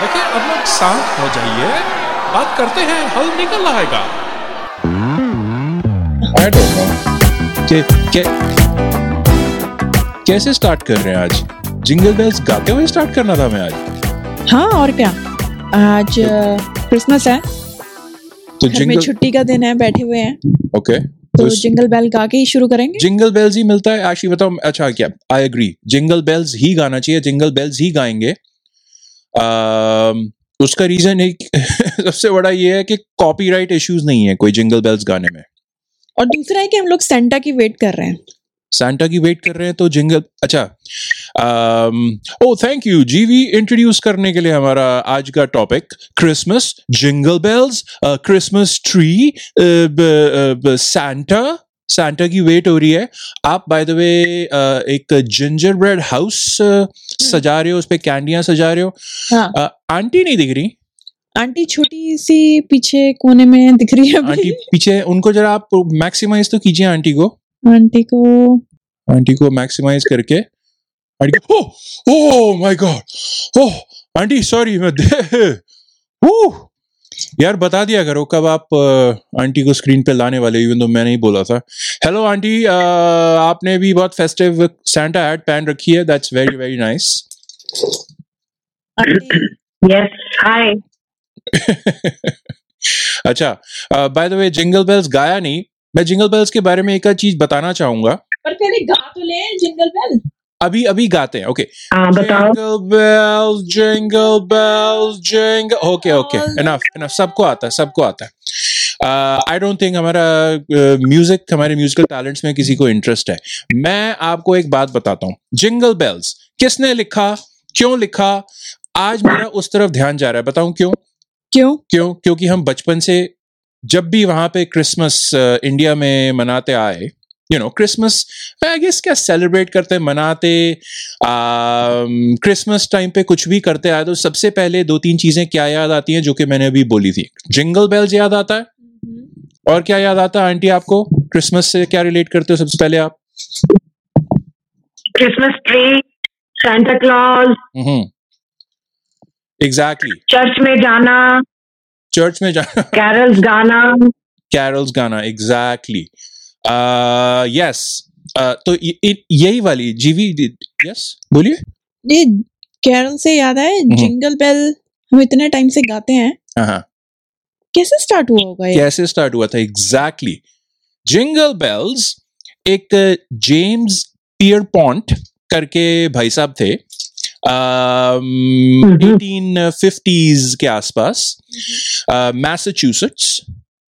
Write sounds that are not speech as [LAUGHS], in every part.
देखिए अब लोग शांत हो जाइए। बात करते हैं हल निकल आएगा। के, के, कैसे स्टार्ट कर रहे हैं आज? जिंगल बेल्स गाते हुए स्टार्ट करना था मैं आज। हाँ और क्या? आज क्रिसमस है। तो जिंगल छुट्टी का दिन है बैठे हुए हैं। ओके तो तो जिंगल बेल गा के ही शुरू करेंगे? जिंगल बेल्स ही मिलता है। आशी बताओ अच्छा क्या? आई एग्री जिंगल बेल्स ही गाना चाहिए जिंगल बेल्स ही गाएँगे। उसका रीजन एक [LAUGHS] सबसे बड़ा ये है कि कॉपीराइट इश्यूज़ नहीं है कोई जिंगल बेल्स गाने में। और दूसरा है कि हम लोग सेंटा की वेट कर रहे हैं। सैंटा की वेट कर रहे हैं तो जिंगल अच्छा ओ थैंक यू जीवी इंट्रोड्यूस करने के लिए हमारा आज का topic Christmas jingle bells Christmas tree Santa Santa की वेट हो रही है। आप बाय द वे एक जिंजर ब्रेड हाउस सजा रहे हो उस पर कैंडियाँ सजा रहे हो। हाँ। आंटी नहीं दिख रही? आंटी छोटी सी पीछे कोने में दिख रही है आंटी पीछे उनको जरा आप मैक्सिमाइज तो कीजिए आंटी को। आंटी को आंटी को मैक्सिमाइज करके। Aunty [LAUGHS] oh my god oh aunty sorry मैं यार बता दिया करो कब आप आंटी को स्क्रीन पे लाने वाले इवन तो मैंने ही बोला था। हेलो आंटी आपने भी बहुत फेस्टिव सैंटा हैट पहन रखी है that's very very nice aunty. Yes, hi. [LAUGHS] अच्छा by the way jingle bells गाया नहीं। मैं जिंगल बेल्स के बारे में एक चीज़ बताना चाहूँगा। पर पहले गा तो ले जिंगल बेल अभी अभी गाते हैं okay Jingle bells, jingle bells, jingle. Okay, okay. Enough, enough. सबको आता है, सबको आता है. आई डोंट थिंक हमारा म्यूज़िक uh, हमारे म्यूजिकल टैलेंट्स में किसी को इंटरेस्ट है. मैं आपको एक बात बताता हूँ. जिंगल बेल्स किसने लिखा? क्यों लिखा? आज मेरा उस तरफ़ ध्यान जा रहा है. बताऊँ क्यों? क्यों? क्यों? क्योंकि हम बचपन से जब भी वहाँ पे क्रिसमस इंडिया में मनाते आए you know Christmas I guess क्या सेलिब्रेट करते मनाते क्रिसमस टाइम पे कुछ भी करते आए तो सबसे पहले दो तीन चीज़ें क्या याद आती हैं जो कि मैंने अभी बोली थी? जिंगल बेल्स याद आता है? और क्या याद आता है आंटी आपको? क्रिसमस से क्या रिलेट करते हो सबसे पहले आप? Christmas tree Santa Claus exactly church में जाना. चर्च में जाना कैरल्स [LAUGHS] गाना. कैरल्स गाना एग्जैक्टली यस तो य- य- यही वाली जीवी यस बोलिए। ये कैरल से याद आए जिंगल बेल हम इतने टाइम से गाते हैं। हाँ हाँ कैसे स्टार्ट हुआ होगा कैसे स्टार्ट हुआ था? एग्जैक्टली जिंगल बेल्स एक जेम्स पियर पॉन्ट करके भाई साहब थे एटीन फिफ्टीज के आसपास मैसाचुसेट्स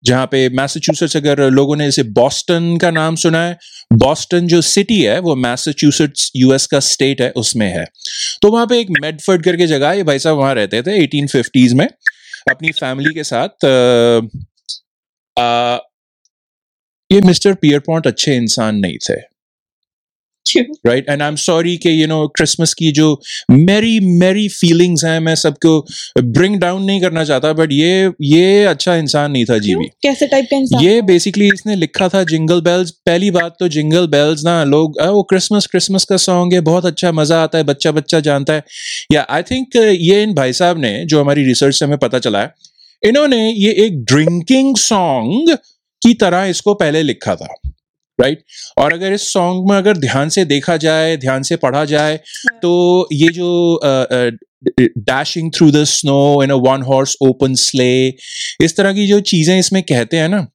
जहाँ पे मैसाचुसेट्स अगर लोगों ने इसे बॉस्टन का नाम सुना है बॉस्टन जो सिटी है वो मैसाचुसेट्स यूएस का स्टेट है उसमें है। तो वहाँ पे एक मेडफर्ड करके जगह है भाई साहब वहाँ रहते थे 1850s में अपनी फैमिली के साथ आ, आ, ये मिस्टर पियर पॉन्ट अच्छे इंसान नहीं थे। Right and I am sorry कि यू नो क्रिसमस की जो मेरी मेरी फीलिंग्स हैं मैं सबको ब्रिंग डाउन नहीं करना चाहता बट ये ये अच्छा इंसान नहीं था जीवी? कैसे टाइप का इंसान? ये बेसिकली इसने लिखा था जिंगल बेल्स पहली बात तो जिंगल बेल्स ना लोग "आ, वो क्रिसमस क्रिसमस का सॉन्ग है बहुत अच्छा मज़ा आता है बच्चा बच्चा जानता है। या आई थिंक ये इन भाई साहब ने जो हमारी रिसर्च से हमें पता चला है इन्होंने ये एक ड्रिंकिंग सॉन्ग की तरह इसको पहले लिखा था। राइट और अगर इस सॉन्ग में अगर ध्यान से देखा जाए ध्यान से पढ़ा जाए तो ये जो dashing through the snow in a one horse open sleigh इस तरह की जो चीज़ें इसमें कहते हैं ना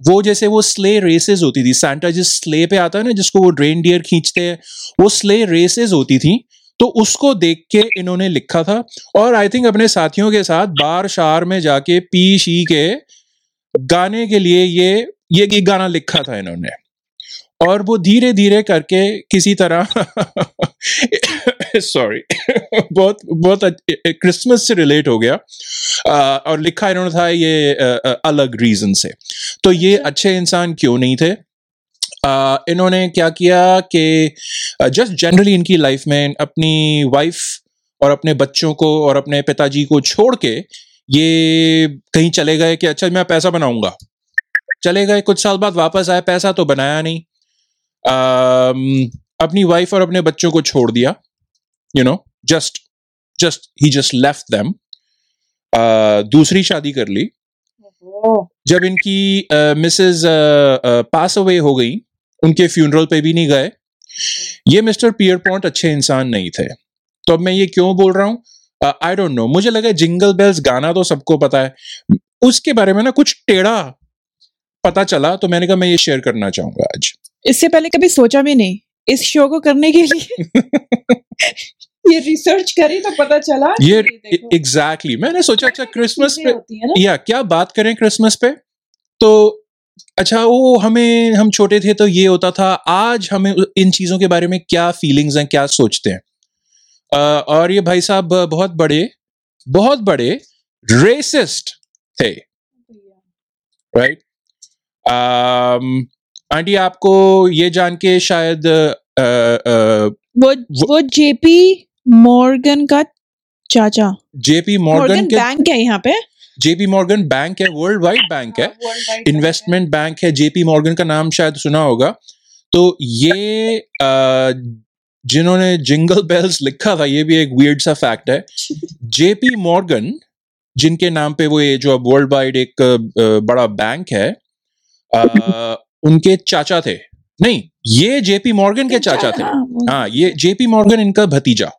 वो जैसे वो स्ले रेसेस होती थी। सैंटा जिस स्ले पे आता है ना जिसको वो ड्रेन डियर खींचते हैं वो स्ले रेसेस होती थी तो उसको देख के इन्होंने लिखा था। और आई थिंक अपने साथियों के साथ बार शार में जाके पी शी के गाने के लिए ये ये ये गाना लिखा था इन्होंने। और वो धीरे धीरे करके किसी तरह [LAUGHS] सॉरी बहुत बहुत क्रिसमस से रिलेट हो गया। अ, और लिखा इन्होंने था ये अ, अलग रीजन से। तो ये अच्छे। इंसान क्यों नहीं थे? अ, इन्होंने क्या किया कि जस्ट जनरली इनकी लाइफ में अपनी वाइफ और अपने बच्चों को और अपने पिताजी को छोड़ के ये कहीं चले गए कि अच्छा मैं पैसा बनाऊँगा। चले गए कुछ साल बाद वापस आए पैसा तो बनाया नहीं। अम, अपनी वाइफ और अपने बच्चों को छोड़ दिया यू नो जस्ट जस्ट ही जस्ट लेफ़्ट देम दूसरी शादी कर ली। जब इनकी मिसेज पास अवे हो गई उनके फ्यूनरल पे भी नहीं गए। ये मिस्टर पियर पॉन्ट अच्छे इंसान नहीं थे। तो अब मैं ये क्यों बोल रहा हूँ? आई डोंट नो मुझे लगा जिंगल बेल्स गाना तो सबको पता है। उसके बारे में ना कुछ टेढ़ा पता चला तो मैंने कहा मैं ये शेयर करना चाहूँगा आज. इससे पहले कभी सोचा भी नहीं इस शो को करने के लिए। [LAUGHS] ये रिसर्च करी तो पता चला ये एग्जैक्टली मैंने सोचा अच्छा क्रिसमस पे या क्या बात करें क्रिसमस पे? तो अच्छा वो हमें हम छोटे थे तो ये होता था आज हमें इन चीज़ों के बारे में क्या फीलिंग्स हैं क्या सोचते हैं? अ, और ये भाई साहब बहुत बड़े बहुत बड़े रेसिस्ट थे। राइट आंटी आपको ये जान के शायद अ, अ, वो वो जेपी मॉर्गन का चाचा। जेपी मॉर्गन बैंक है यहाँ पे। जेपी मॉर्गन बैंक है वर्ल्ड वाइड बैंक है इन्वेस्टमेंट बैंक है। जेपी मॉर्गन का नाम शायद सुना होगा। तो ये जिन्होंने जिंगल बेल्स लिखा था ये भी एक वियर्ड सा फैक्ट है। [LAUGHS] जेपी मॉर्गन जिनके नाम पे वो ये जो अब वर्ल्ड वाइड एक बड़ा बैंक है उनके चाचा थे। नहीं ये जेपी मॉर्गन के चाचा थे। हाँ ये जेपी मॉर्गन इनका भतीजा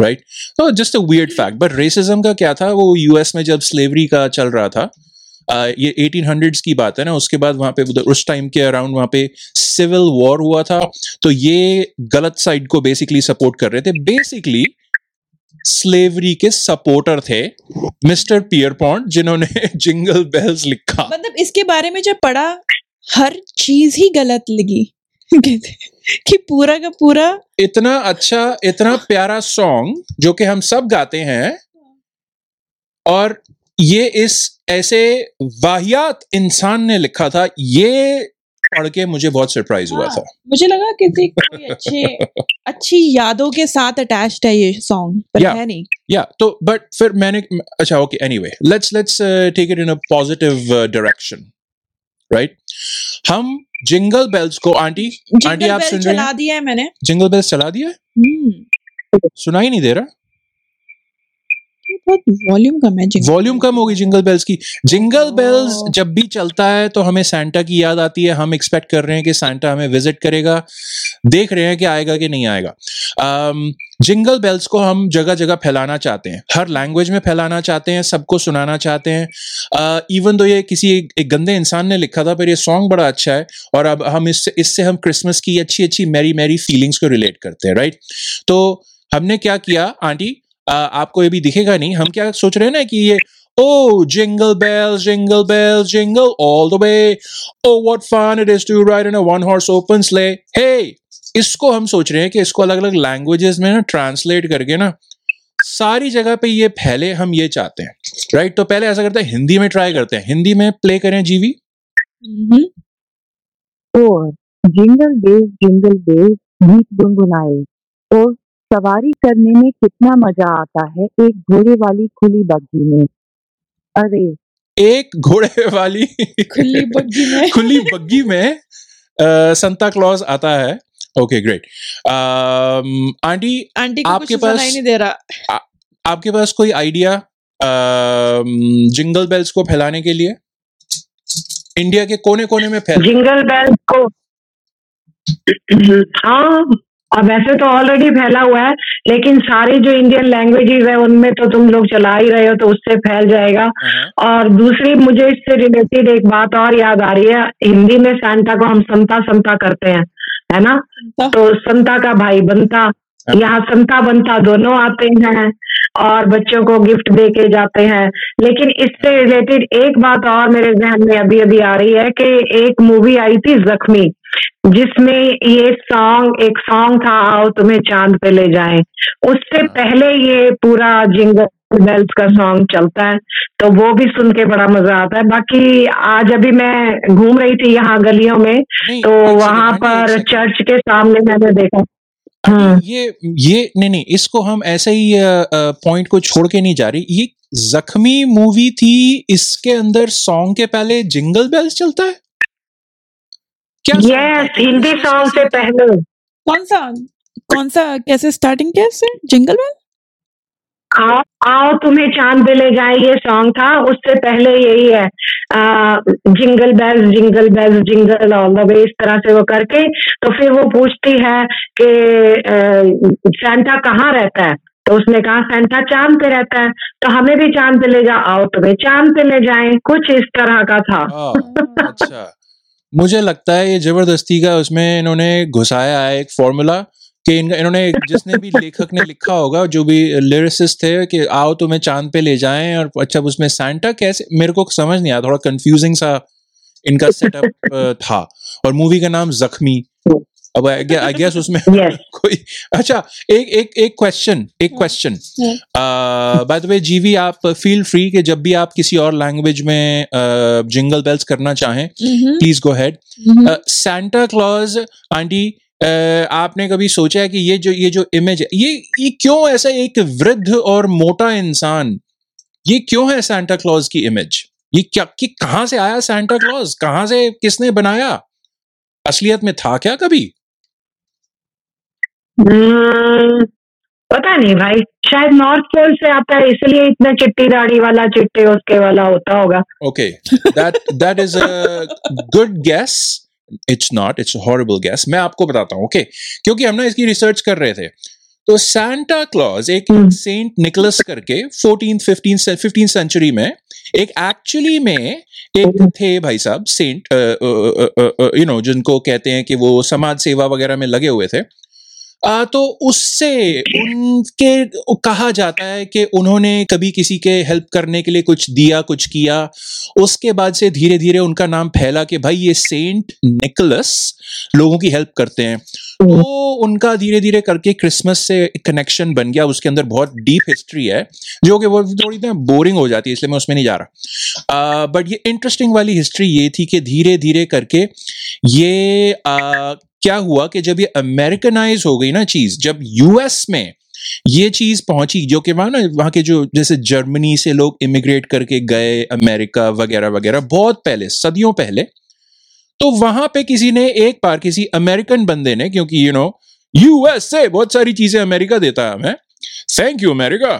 राइट तो just a weird fact but racism का क्या था? वो यूएस में जब स्लेवरी का चल रहा था uh, ये 1800s की बात है ना उसके बाद वहाँ पे उधर- उस टाइम के अराउंड वहाँ पे सिविल वॉर हुआ था। तो ये गलत साइड को बेसिकली सपोर्ट कर रहे थे। बेसिकली स्लेवरी के सपोर्टर थे मिस्टर पियर पॉन्ट जिन्होंने [LAUGHS] जिंगल बेल्स लिखा। मतलब इसके बारे में जब पढ़ा हर चीज़ ही गलत लगी। [LAUGHS] कि पूरा का पूरा इतना अच्छा इतना प्यारा सॉन्ग जो कि हम सब गाते हैं और ये इस ऐसे वाहियात इंसान ने लिखा था ये पढ़ के मुझे बहुत सरप्राइज़ हुआ था। मुझे लगा कोई अच्छे [LAUGHS] अच्छी यादों के साथ अटैच्ड है ये सॉन्ग पर Yeah. है नहीं। या तो बट फिर मैंने अच्छा okay anyway let's let's take it in a positive direction right हम जिंगल बेल्स को आंटी आंटी आप सुन रही चला हैं दिया है मैंने। जिंगल बेल्स चला दिया है? हम्म। सुनाई नहीं दे रहा? वॉल्यूम कम है वॉल्यूम कम होगी जिंगल बेल्स की। जिंगल बेल्स जब भी चलता है तो हमें सैंटा की याद आती है। हम एक्सपेक्ट कर रहे हैं कि सैंटा हमें विज़िट करेगा। देख रहे हैं कि आएगा कि नहीं आएगा। जिंगल बेल्स को हम जगह जगह फैलाना चाहते हैं। हर लैंग्वेज में फैलाना चाहते हैं सबको सुनाना चाहते हैं। इवन दो ये किसी एक, एक गंदे इंसान ने लिखा था पर ये सॉन्ग बड़ा अच्छा है। और अब हम इससे इससे हम क्रिसमस की अच्छी अच्छी मैरी मैरी फीलिंग्स को रिलेट करते हैं राइट तो हमने क्या किया आंटी? आपको ये भी दिखेगा नहीं। हम क्या सोच रहे हैं ना कि ये ओ jingle bells jingle bells jingle all the way oh what fun it is to ride in a one horse open sleigh hey इसको हम सोच रहे हैं कि इसको अलग अलग लैंग्वेजेस में ना ट्रांसलेट करके ना, सारी जगह पे ये फैले, हम ये चाहते हैं। राइट तो पहले ऐसा करते हैं, हिंदी में ट्राई करते हैं। हिंदी में प्ले करें जीवी और जिंगल बेल्स जिंगल बेल्स गीत गुनगुनाए। और सवारी करने में कितना मज़ा आता है? एक घोड़े वाली खुली बग्घी में। अरे। एक घोड़े वाली खुली बग्गी में। [LAUGHS] खुली बग्गी में संता क्लॉज आता है। ओके ग्रेट आंटी आंटी आपके पास- नहीं दे रहा। आ, आपके पास कोई आइडिया जिंगल बेल्स को फैलाने के लिए? इंडिया के कोने कोने में फैल जिंगल बेल को हाँ। और वैसे तो ऑलरेडी फैला हुआ है लेकिन सारी जो इंडियन लैंग्वेजेस है उनमें तो तुम लोग चला ही रहे हो तो उससे फैल जाएगा। हाँ, और दूसरी मुझे इससे रिलेटेड एक बात और याद आ रही है हिंदी में सांता को हम संता संता करते हैं है ना? संता। तो संता का भाई बनता यहाँ संता बनता दोनों आते हैं और बच्चों को गिफ्ट दे के जाते हैं। लेकिन इससे रिलेटेड एक बात और मेरे जहन में अभी अभी आ रही है कि एक मूवी आई थी जख्मी। जिसमें ये सॉन्ग एक सॉन्ग था आओ तुम्हें चाँद पे ले जाएँ। उससे हाँ। पहले ये पूरा जिंगल बेल्स का सॉन्ग चलता है तो वो भी सुन के बड़ा मज़ा आता है। बाकी आज अभी मैं घूम रही थी यहाँ गलियों में तो वहाँ एक पर चर्च के सामने मैंने देखा। हम्म ये ये नहीं नहीं इसको हम ऐसे ही पॉइंट को छोड़ के नहीं जा रही। ये जख्मी मूवी थी इसके अंदर सॉन्ग के पहले जिंगल बेल्स चलता है? क्या? यस हिंदी सॉन्ग से पहले। कौन सा? कौन सा? कैसे स्टार्टिंग कैसे? जिंगल बेल आओ आओ तुम्हें चाँद पे ले जाए ये सॉन्ग था। उससे पहले यही है। आ, jingle bells jingle bells jingle all the way इस तरह से वो करके। तो फिर वो पूछती है कि सेंटा कहाँ रहता है? तो उसने कहा सेंटा चाँद पे रहता है। तो हमें भी चाँद पे ले जाओ आओ तुम्हें चाँद पे ले जाएँ। कुछ इस तरह का था। हाँ, अच्छा। मुझे लगता है ये ज़बरदस्ती का उसमें इन्होंने घुसाया है एक फॉर्मूला कि इन, इन्होंने जिसने भी [LAUGHS] लेखक ने लिखा होगा जो भी लिरिसिस्ट थे कि आओ तुम्हें चाँद पे ले जाएँ और अच्छा उसमें सैंटा कैसे मेरे को समझ नहीं आया थोड़ा कंफ्यूजिंग सा इनका सेटअप [LAUGHS] था। और मूवी का नाम जख्मी। अब आई गेस उसमें Yes. कोई अच्छा एक एक एक क्वेश्चन एक question by the way GV आप फील फ्री कि जब भी आप किसी और लैंग्वेज में जिंगल बेल्स करना चाहें please go ahead. Santa Claus aunty आपने कभी सोचा है कि ये जो ये जो इमेज है ये ये क्यों ऐसा एक वृद्ध और मोटा इंसान ये क्यों है सेंटा क्लॉज की इमेज ये क्या कि कहाँ से आया सेंटा क्लॉज कहाँ से किसने बनाया? असलियत में था क्या कभी? हम्म, पता नहीं भाई शायद नॉर्थ पोल से आता है इसलिए इतना चिट्टी दाढ़ी वाला चिट्टे उसके वाला होता होगा that that is a good guess. It's not. It's a horrible guess. मैं आपको बताता हूँ. ओके Okay, क्योंकि हम ना इसकी रिसर्च कर रहे थे. तो सैंटा क्लॉज एक हम्म। सेंट निकोलस करके 14th 15th 15th सेंचुरी में एक एक्चुअली में एक थे भाई साहब सेंट यू नो जिनको कहते हैं कि वो समाज सेवा वगैरह में लगे हुए थे आ, तो उससे उनके कहा जाता है कि उन्होंने कभी किसी के हेल्प करने के लिए कुछ दिया कुछ किया। उसके बाद से धीरे धीरे उनका नाम फैला कि भाई ये सेंट निकलस लोगों की हेल्प करते हैं। तो उनका धीरे धीरे करके क्रिसमस से कनेक्शन बन गया। उसके अंदर बहुत डीप हिस्ट्री है जो कि वो थोड़ी ना बोरिंग हो जाती है इसलिए मैं उसमें नहीं जा रहा। बट ये इंटरेस्टिंग वाली हिस्ट्री ये थी कि धीरे धीरे करके ये आ, क्या हुआ कि जब ये अमेरिकनाइज हो गई ना चीज़ जब यूएस में ये चीज़ पहुँची जो कि वहाँ ना वहाँ के जो जैसे जर्मनी से लोग इमिग्रेट करके गए अमेरिका वगैरह वगैरह बहुत पहले सदियों पहले तो वहाँ पे किसी ने एक बार किसी अमेरिकन बंदे ने क्योंकि यू नो यूएस से बहुत सारी चीज़ें अमेरिका देता है हमें। Thank you America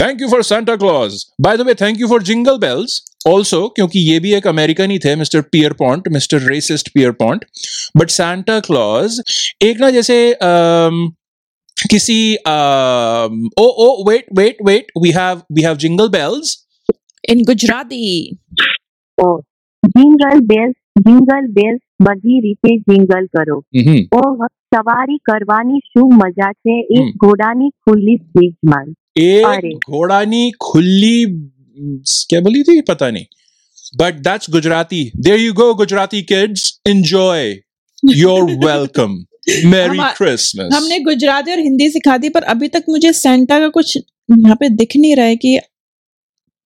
thank you for Santa Claus by the way thank you for jingle bells also क्योंकि ये भी एक अमेरिकन ही थे mister Pierpont mister racist Pierpont but Santa Claus एक ना जैसे um, किसी oh O wait wait wait we have we have jingle bells in Gujarati jingle bells jingle bells બધી રીતે જિંગલ કરો ઓહ સવારી કરવાની શું મજા છે એક હમ. ઘોડાની ખુલ્લી સ્પીચમાં एक अरे। घोड़ानी खुली क्या बोली थी पता नहीं but that's Gujarati there you go Gujarati kids enjoy your welcome merry हमा- क्रिसमस हमने गुजराती और हिंदी सिखा दी पर अभी तक मुझे सेंटा का कुछ यहाँ पे दिख नहीं रहा है कि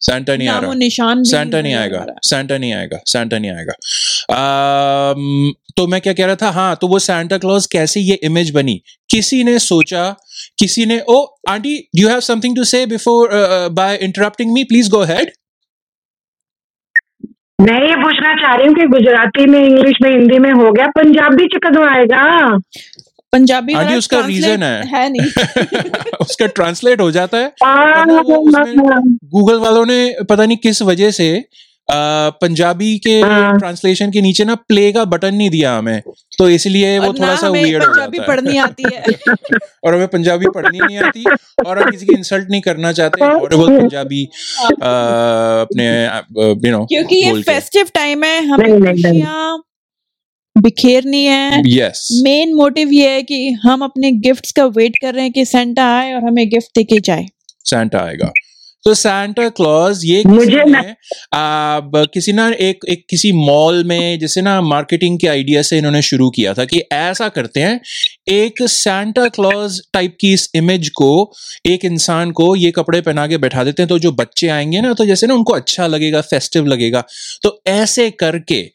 सैंटा नहीं आ नामो रहा निशान भी सैंटा नहीं नजर आ आएगा रहा। सैंटा नहीं आएगा सैंटा नहीं आएगा तो मैं क्या कह रहा था? हाँ तो वो सेंटा क्लॉज कैसे ये इमेज बनी? किसी ने सोचा किसी ने ओ aunty you have something to say before by interrupting me please go ahead मैं ये पूछना चाह रही हूँ कि गुजराती में इंग्लिश में हिंदी में हो गया पंजाबी च कदों आएगा पंजाबी आंटी वाला उसका रीजन है। है नहीं। [LAUGHS] उसका ट्रांसलेट हो जाता है। आ, वरना वो उसमें- गूगल वालों ने पता नहीं किस वजह से पंजाबी के हाँ। ट्रांसलेशन के नीचे ना प्ले का बटन नहीं दिया हमें तो इसलिए वो थोड़ा सा हमें हो पंजाबी जाता है। पढ़नी आती है। [LAUGHS] और हमें पंजाबी पढ़नी नहीं आती और हम किसी की इंसल्ट नहीं करना चाहते हॉरिबल पंजाबी [LAUGHS] अपने यू नो क्योंकि ये फेस्टिव टाइम है हमें। बिखेरनी है। यस मेन मोटिव ये है कि हम अपने गिफ्ट्स का वेट कर रहे हैं कि सेंटा आए और हमें गिफ्ट देके जाए। सेंटा आएगा। तो सैंटा क्लॉज ये मुझे किसी ना- आ, किसी ना एक एक किसी मॉल में जैसे ना मार्केटिंग के आइडिया से इन्होंने शुरू किया था कि ऐसा करते हैं एक सैंटा क्लॉज टाइप की इस इमेज को एक इंसान को ये कपड़े पहना के बैठा देते हैं। तो जो बच्चे आएँगे ना तो जैसे ना उनको अच्छा लगेगा फेस्टिव लगेगा। तो ऐसे करके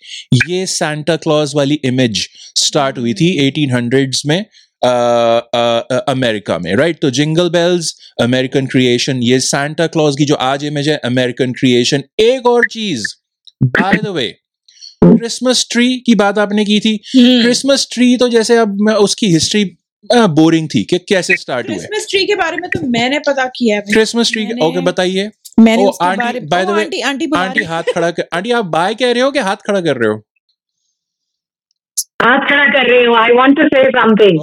ये सैंटा क्लॉज वाली इमेज स्टार्ट हुई थी 1800s में। अमेरिका में राइट तो जिंगल बेल्स अमेरिकन क्रिएशन ये सैंटा क्लॉज की जो आज इमेज है अमेरिकन क्रिएशन एक और चीज़ by the way Christmas tree की बात आपने की थी। हम्म, क्रिसमस ट्री तो जैसे अब मैं उसकी हिस्ट्री बोरिंग थी कि कैसे स्टार्ट हुए। क्रिसमस ट्री के बारे में तो मैंने पता किया है क्रिसमस ट्री ओके बताइए। मैंने aunty, the oh, way, aunty aunty हाथ खड़ा कर आंटी आप बाय कह रहे हो कि हाथ खड़ा कर रहे हो? हाथ खड़ा कर रही हूँ I want to say something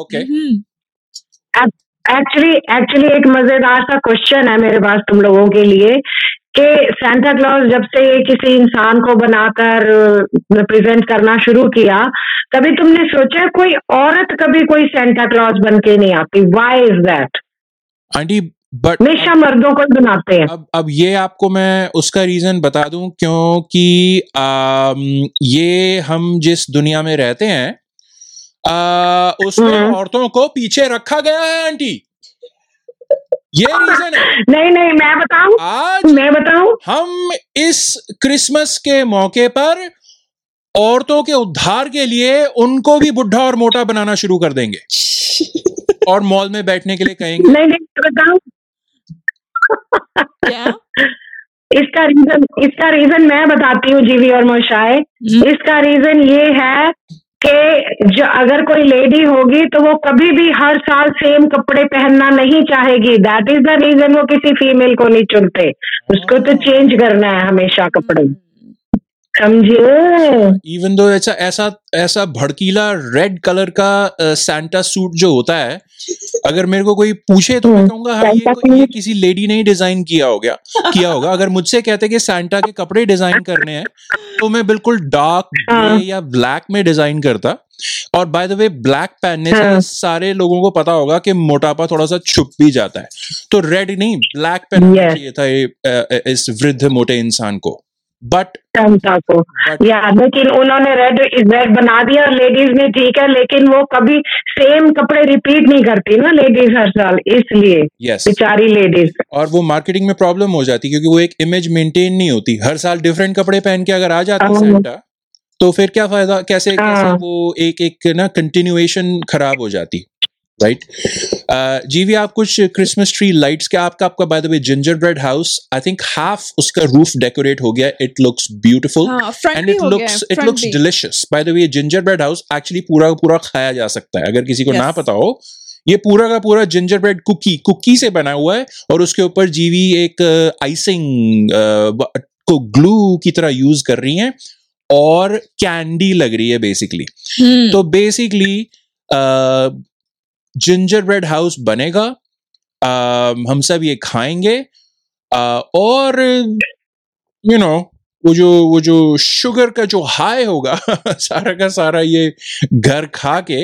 actually actually एक मज़ेदार सा क्वेश्चन है मेरे पास तुम लोगों के लिए कि सेंटा क्लॉज जब से किसी इंसान को बनाकर रिप्रेजेंट करना शुरू किया कभी तुमने सोचा कोई औरत कभी कोई सेंटा क्लॉज बन के नहीं आती? Why is that aunty but हमेशा मर्दों को बनाते हैं। अब अब ये आपको मैं उसका रीजन बता दूँ क्योंकि ये हम जिस दुनिया में रहते हैं आ, उसमें हम्म। औरतों को पीछे रखा गया है आंटी। ये रीजन है। नहीं नहीं मैं बताऊँ? आज मैं बताऊँ? हम इस क्रिसमस के मौके पर औरतों के उद्धार के लिए उनको भी बुढ़ा और मोटा बनाना शुरू कर देंगे। [LAUGHS] और मॉल में बैठने के लिए कहेंगे। नहीं नहीं बताऊँ? इसका रीजन इसका रीजन मैं बताती हूँ जीवी और मोशाए। इसका रीजन ये है कि जो अगर कोई लेडी होगी तो वो कभी भी हर साल सेम कपड़े पहनना नहीं चाहेगी। दैट इज़ द रीजन वो किसी फीमेल को नहीं चुनते। उसको तो चेंज करना है हमेशा कपड़े। समझे? इवन दो ऐसा ऐसा ऐसा भड़कीला रेड कलर का सैंटा सूट जो होता है अगर मेरे को कोई पूछे तो मैं हम्म, कहूँगा हाँ ये, ये किसी लेडी ने ही डिज़ाइन किया हो गया किया होगा। अगर मुझसे कहते कि सैंटा के कपड़े डिज़ाइन करने हैं तो मैं बिल्कुल डार्क हाँ। ग्रे या ब्लैक में डिज़ाइन करता। और बाय द वे ब्लैक पहनने से हाँ। सारे लोगों को पता होगा कि मोटापा थोड़ा सा छुप भी जाता है। तो रेड नहीं ब्लैक पहनना चाहिए था ये, इस वृद्ध मोटे इंसान को। बट समता को। बट या लेकिन उन्होंने रेड रेड बना दिया और लेडीज़ ने ठीक है लेकिन वो कभी सेम कपड़े रिपीट नहीं करती ना लेडीज़ हर साल इसलिए यस बेचारी लेडीज़ और वो मार्केटिंग में प्रॉब्लम हो जाती क्योंकि वो एक इमेज मेंटेन नहीं होती। हर साल डिफरेंट कपड़े पहन के अगर आ जाती हाँ। सेंटा तो फिर क्या फ़ायदा? कैसे कैसे हाँ। वो एक एक ना कंटिन्यूएशन खराब हो जाती? राइट जीवी आप कुछ क्रिसमस ट्री लाइट्स के आपका आपका by the way gingerbread house I think half उसका रूफ डेकोरेट हो गया it looks beautiful and it looks it looks delicious by the way gingerbread house actually पूरा का पूरा खाया जा सकता है अगर किसी को yes. ना पता हो। ये पूरा का पूरा जिंजर ब्रेड कुकी कुकी से बना हुआ है और उसके ऊपर जीवी एक आइसिंग को ग्लू की तरह यूज़ कर रही हैं और कैंडी लग रही है बेसिकली हम्म, तो बेसिकली जिंजर ब्रेड हाउस बनेगा। अ, हम सब ये खाएँगे। अ, और यू नो वो जो वो जो शुगर का जो हाई होगा [LAUGHS] सारा का सारा ये घर खा के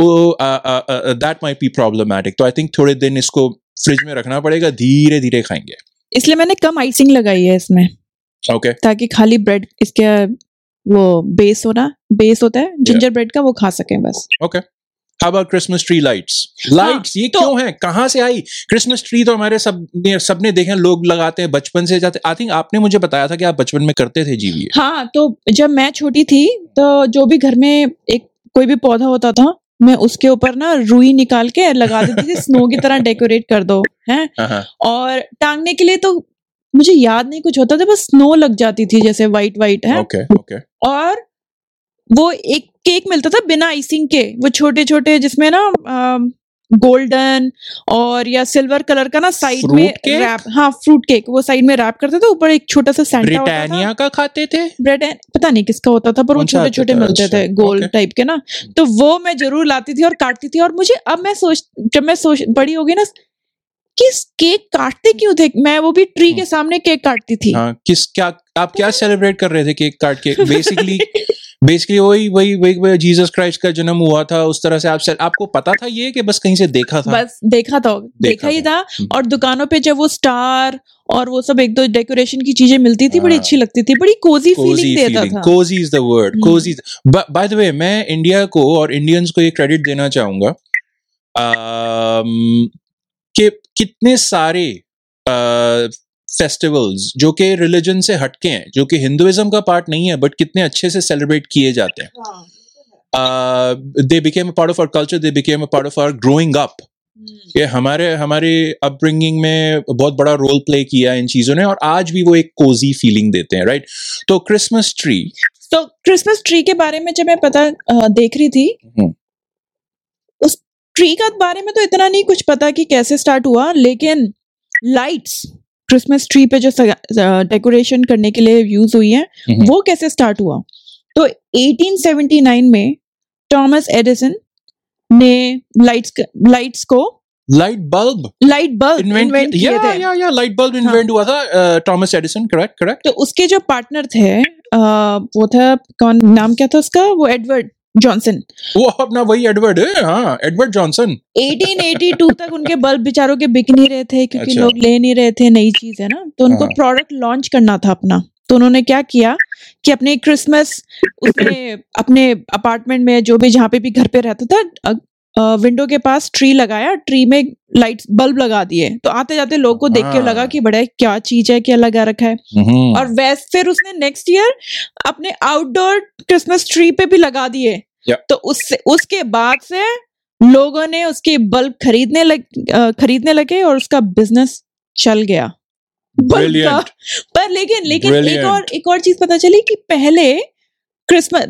वो दैट माइट बी प्रॉब्लमैटिक तो आई थिंक थोड़े दिन इसको फ्रिज में रखना पड़ेगा धीरे धीरे खाएँगे। इसलिए मैंने कम आइसिंग लगाई है इसमें। Okay okay. ताकि खाली ब्रेड इसके वो बेस होना बेस होता है जिंजर yeah. ब्रेड का वो खा सके बस। Okay how about Christmas tree lights lights ये तो- क्यों है? कहाँ से आई? क्रिसमस ट्री तो हमारे सबने सबने देखे हैं, लोग लगाते हैं बचपन से जाते आई थिंक आपने मुझे बताया था कि आप बचपन में करते थे जीवी हाँ तो जब मैं छोटी थी तो जो भी घर में एक कोई भी पौधा होता था मैं उसके ऊपर ना रुई निकाल के लगा देती थी स्नो की तरह डेकोरेट कर दो हैं? हाँ और टांगने के लिए तो मुझे याद नहीं कुछ होता था बस स्नो लग जाती थी जैसे वाइट वाइट है? ओके ओके और वो एक केक मिलता था बिना आइसिंग के वो छोटे छोटे जिसमें ना गोल्डन और या सिल्वर कलर का ना साइड में रैप हाँ फ्रूट केक वो साइड में रैप करते थे ऊपर एक छोटा सा सेंटा होता था। ब्रिटानिया का खाते थे? ब्रेड पता नहीं किसका होता था पर वो छोटे छोटे मिलते अच्छा, थे गोल्ड टाइप के ना। तो वो मैं ज़रूर लाती थी और काटती थी और मुझे अब मैं सोच जब मैं सोच बड़ी होगी ना कि इस केक काटते क्यों थे? मैं वो भी ट्री के सामने केक काटती थी। हाँ किस क्या आप क्या सेलिब्रेट कर रहे थे केक काट के? बेसिकली बेसिकली वही वही वही जीसस क्राइस्ट का जन्म हुआ था उस तरह से आप से, आपको पता था ये कि बस कहीं से देखा था? बस देखा था देखा देखा ही था। हम्म। और दुकानों पे जब वो स्टार और वो सब एक दो डेकोरेशन की चीज़ें मिलती थी बड़ी हाँ। अच्छी लगती थी बड़ी कोजी कोजी फीलिंग देता था। Cosy is the word hmm. Cosy by the way मैं इंडिया को और इंडियंस को ये क्रेडिट देना चाहूँगा। अम, कि कितने सारे फेस्टिवल्स जो कि रिलीजन से हटके हैं जो कि हिंदुइज्म का पार्ट नहीं है बट कितने अच्छे से सेलिब्रेट किए जाते हैं। They became a part of our culture they became a part of our growing up ये हमारे हमारे अपब्रिंगिंग में बहुत बड़ा रोल प्ले किया इन चीज़ों ने और आज भी वो एक कोजी फीलिंग देते हैं राइट तो क्रिसमस ट्री तो क्रिसमस ट्री के बारे में जब मैं पता देख रही थी हम्म। ट्री का बारे में तो इतना नहीं कुछ पता कि कैसे स्टार्ट हुआ लेकिन लाइट्स क्रिसमस ट्री पे जो डेकोरेशन करने के लिए यूज़ हुई है। वो कैसे स्टार्ट हुआ? तो 1879 में थॉमस एडिसन ने लाइट्स लाइट्स को light bulb light bulb invent या। या या लाइट बल्ब इन्वेंट हुआ था थॉमस एडिसन करेक्ट करेक्ट तो उसके जो पार्टनर थे वो था कौन नाम क्या था उसका? वो एडवर्ड जॉनसन वो अपना वही एडवर्ड है हाँ एडवर्ड जॉनसन 1882 तक उनके बल्ब बेचारों के बिक नहीं रहे थे क्योंकि अच्छा। लोग ले नहीं रहे थे नई चीज़ है ना तो उनको हाँ। प्रोडक्ट लॉन्च करना था अपना तो उन्होंने क्या किया कि अपने क्रिसमस उसमें अपने अपार्टमेंट में जो भी जहाँ पे भी घर पे रहता था विंडो के पास ट्री लगाया ट्री में लाइट बल्ब लगा दिए तो आते जाते लोग को देख के हाँ। लगा कि बड़ा क्या चीज़ है क्या लगा रखा है हम्म। और वैस फिर उसने नेक्स्ट ईयर अपने आउटडोर क्रिसमस ट्री पे भी लगा दिए तो उससे उसके बाद से लोगों ने उसके बल्ब खरीदने लग खरीदने लगे और उसका बिज़नेस चल गया. पर लेकिन लेकिन Brilliant. एक और एक और चीज़ पता चली कि पहले क्रिसमस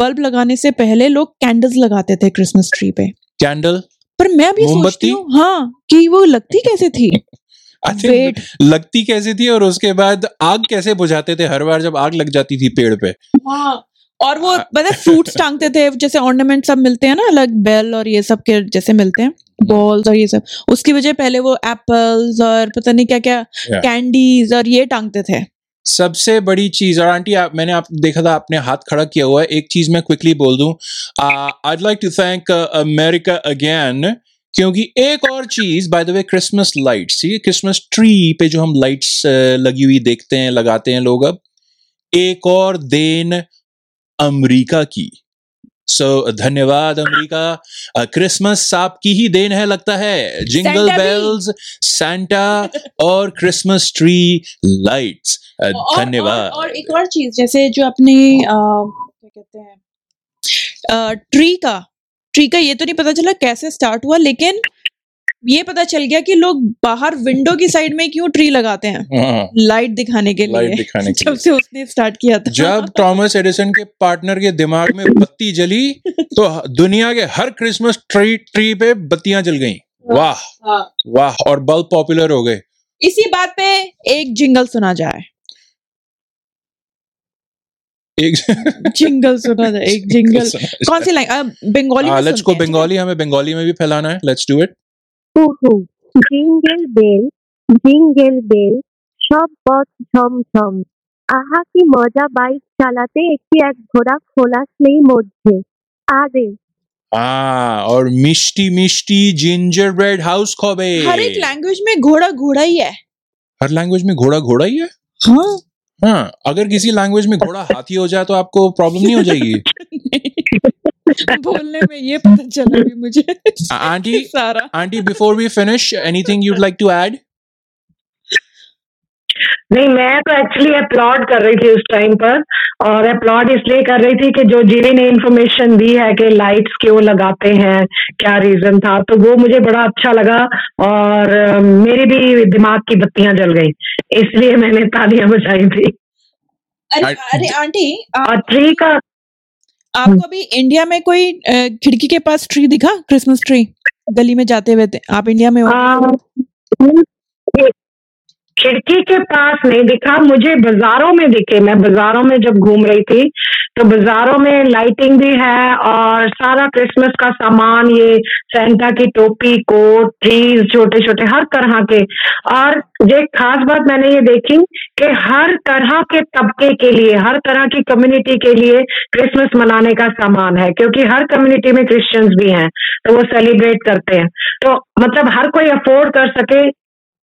बल्ब लगाने से पहले लोग कैंडल्स लगाते थे क्रिसमस ट्री पे। कैंडल पर मैं भी सोचती हूँ हाँ कि वो लगती कैसे थी? [LAUGHS] वेट लगती कैसे थी और उसके बाद आग कैसे बुझाते थे? हर बार जब आग लग जाती थी पेड़ पे। हाँ और वो [LAUGHS] मतलब फ्रूट्स टांगते थे जैसे ऑर्नामेंट सब मिलते हैं ना अलग बेल और ये सब के जैसे मिलते हैं बॉल्स और ये सब। उसकी वजह पहले वो एप्पल्स और पता नहीं क्या क्या कैंडीज और ये टांगते थे। सबसे बड़ी चीज़, और आंटी, आप, मैंने आप, देखा था, आपने हाथ खड़ा किया हुआ है। एक चीज़ मैं क्विकली बोल दूँ। I like to thank America again क्योंकि एक और चीज़ by the way Christmas lights ये क्रिसमस ट्री पे जो हम लाइट्स लगी हुई देखते हैं, लगाते हैं लोग अब, एक और देन अमेरिका की। सो धन्यवाद अमरीका। क्रिसमस आपकी ही देन है लगता है। जिंगल बेल्स सेंटा और क्रिसमस ट्री लाइट्स धन्यवाद और, और एक और चीज़ जैसे जो अपने क्या कहते हैं ट्री का ट्री का ये तो नहीं पता चला कैसे स्टार्ट हुआ लेकिन ये पता चल गया कि लोग बाहर विंडो की साइड में क्यों ट्री लगाते हैं? हाँ, लाइट दिखाने के लिए। दिखाने के [LAUGHS] जब लिए। से उसने स्टार्ट किया था। जब थॉमस एडिसन के पार्टनर के दिमाग में बत्ती जली तो दुनिया के हर क्रिसमस ट्री ट्री पे बत्तियाँ जल गईं। वाह। हाँ। वाह। और बल्ब पॉपुलर हो गए। इसी बात पे एक जिंगल सुना जाए। एक [LAUGHS] जिंगल सुना जाए एक जिंगल कौन सी लाइन बंगाली लेट्स हैं, है? बंगाली हमें बंगाली में भी फैलाना है। लेट्स डू इट উহু জিঙ্গেল বেল জিঙ্গেল বেল সব পথ ঝমঝম আহা কি মজা বাইক চালাতে একটি এক ঘোড়া খোলা স্লেই মধ্যে আরে हाँ और मिष्टी मिष्टी जिंजर ब्रेड हाउस खोबे हर एक लैंग्वेज में घोड़ा घोड़ा ही है हर लैंग्वेज में घोड़ा घोड़ा ही है हाँ हाँ अगर किसी लैंग्वेज में घोड़ा हाथी हो जाए तो आपको प्रॉब्लम नहीं हो जाएगी [LAUGHS] [LAUGHS] बोलने में ये पता चला भी मुझे। [LAUGHS] Aunty Sara. Aunty before we finish anything you'd like to add नहीं मैं तो एक्चुअली अपलॉड कर रही थी उस टाइम पर और अपलॉड इसलिए कर रही थी कि जो जीवी ने इन्फॉर्मेशन दी है कि लाइट्स क्यों लगाते हैं क्या रीजन था तो वो मुझे बड़ा अच्छा लगा और मेरी भी दिमाग की बत्तियाँ जल गई इसलिए मैंने तालियाँ बजाई थी। अरे अरे आंटी और ट्री का आपको अभी इंडिया में कोई खिड़की के पास ट्री दिखा? क्रिसमस ट्री गली में जाते हुए, आप इंडिया में हो? खिड़की के पास नहीं दिखा, मुझे बाजारों में दिखे। मैं बाजारों में जब घूम रही थी तो बाजारों में लाइटिंग भी है और सारा क्रिसमस का सामान, ये सेंटा की टोपी कोट ट्रीज छोटे छोटे हर तरह के। और ये खास बात मैंने ये देखी कि हर तरह के तबके के लिए, हर तरह की कम्युनिटी के लिए क्रिसमस मनाने का सामान है, क्योंकि हर कम्युनिटी में क्रिश्चियंस भी हैं तो वो सेलिब्रेट करते हैं। तो मतलब हर कोई अफोर्ड कर सके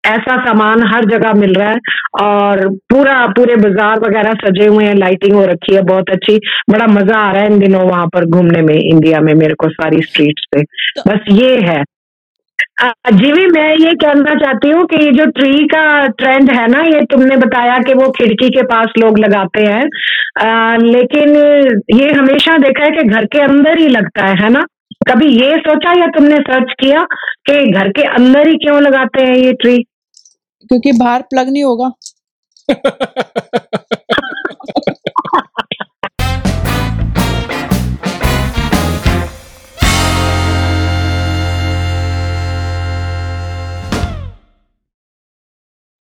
ऐसा सामान हर जगह मिल रहा है और पूरा पूरे बाज़ार वगैरह सजे हुए हैं लाइटिंग हो रखी है बहुत अच्छी। बड़ा मज़ा आ रहा है इन दिनों वहाँ पर घूमने में इंडिया में मेरे को सारी स्ट्रीट्स पे। बस ये है। जीवी मैं ये कहना चाहती हूँ कि ये जो ट्री का ट्रेंड है ना ये तुमने बताया कि वो खिड़की के पास लोग लगाते हैं। लेकिन ये हमेशा देखा है कि घर के अंदर ही लगता है है ना? कभी ये सोचा या तुमने सर्च किया कि घर के अंदर ही क्यों लगाते हैं ये ट्री क्योंकि बाहर प्लग नहीं होगा। [LAUGHS]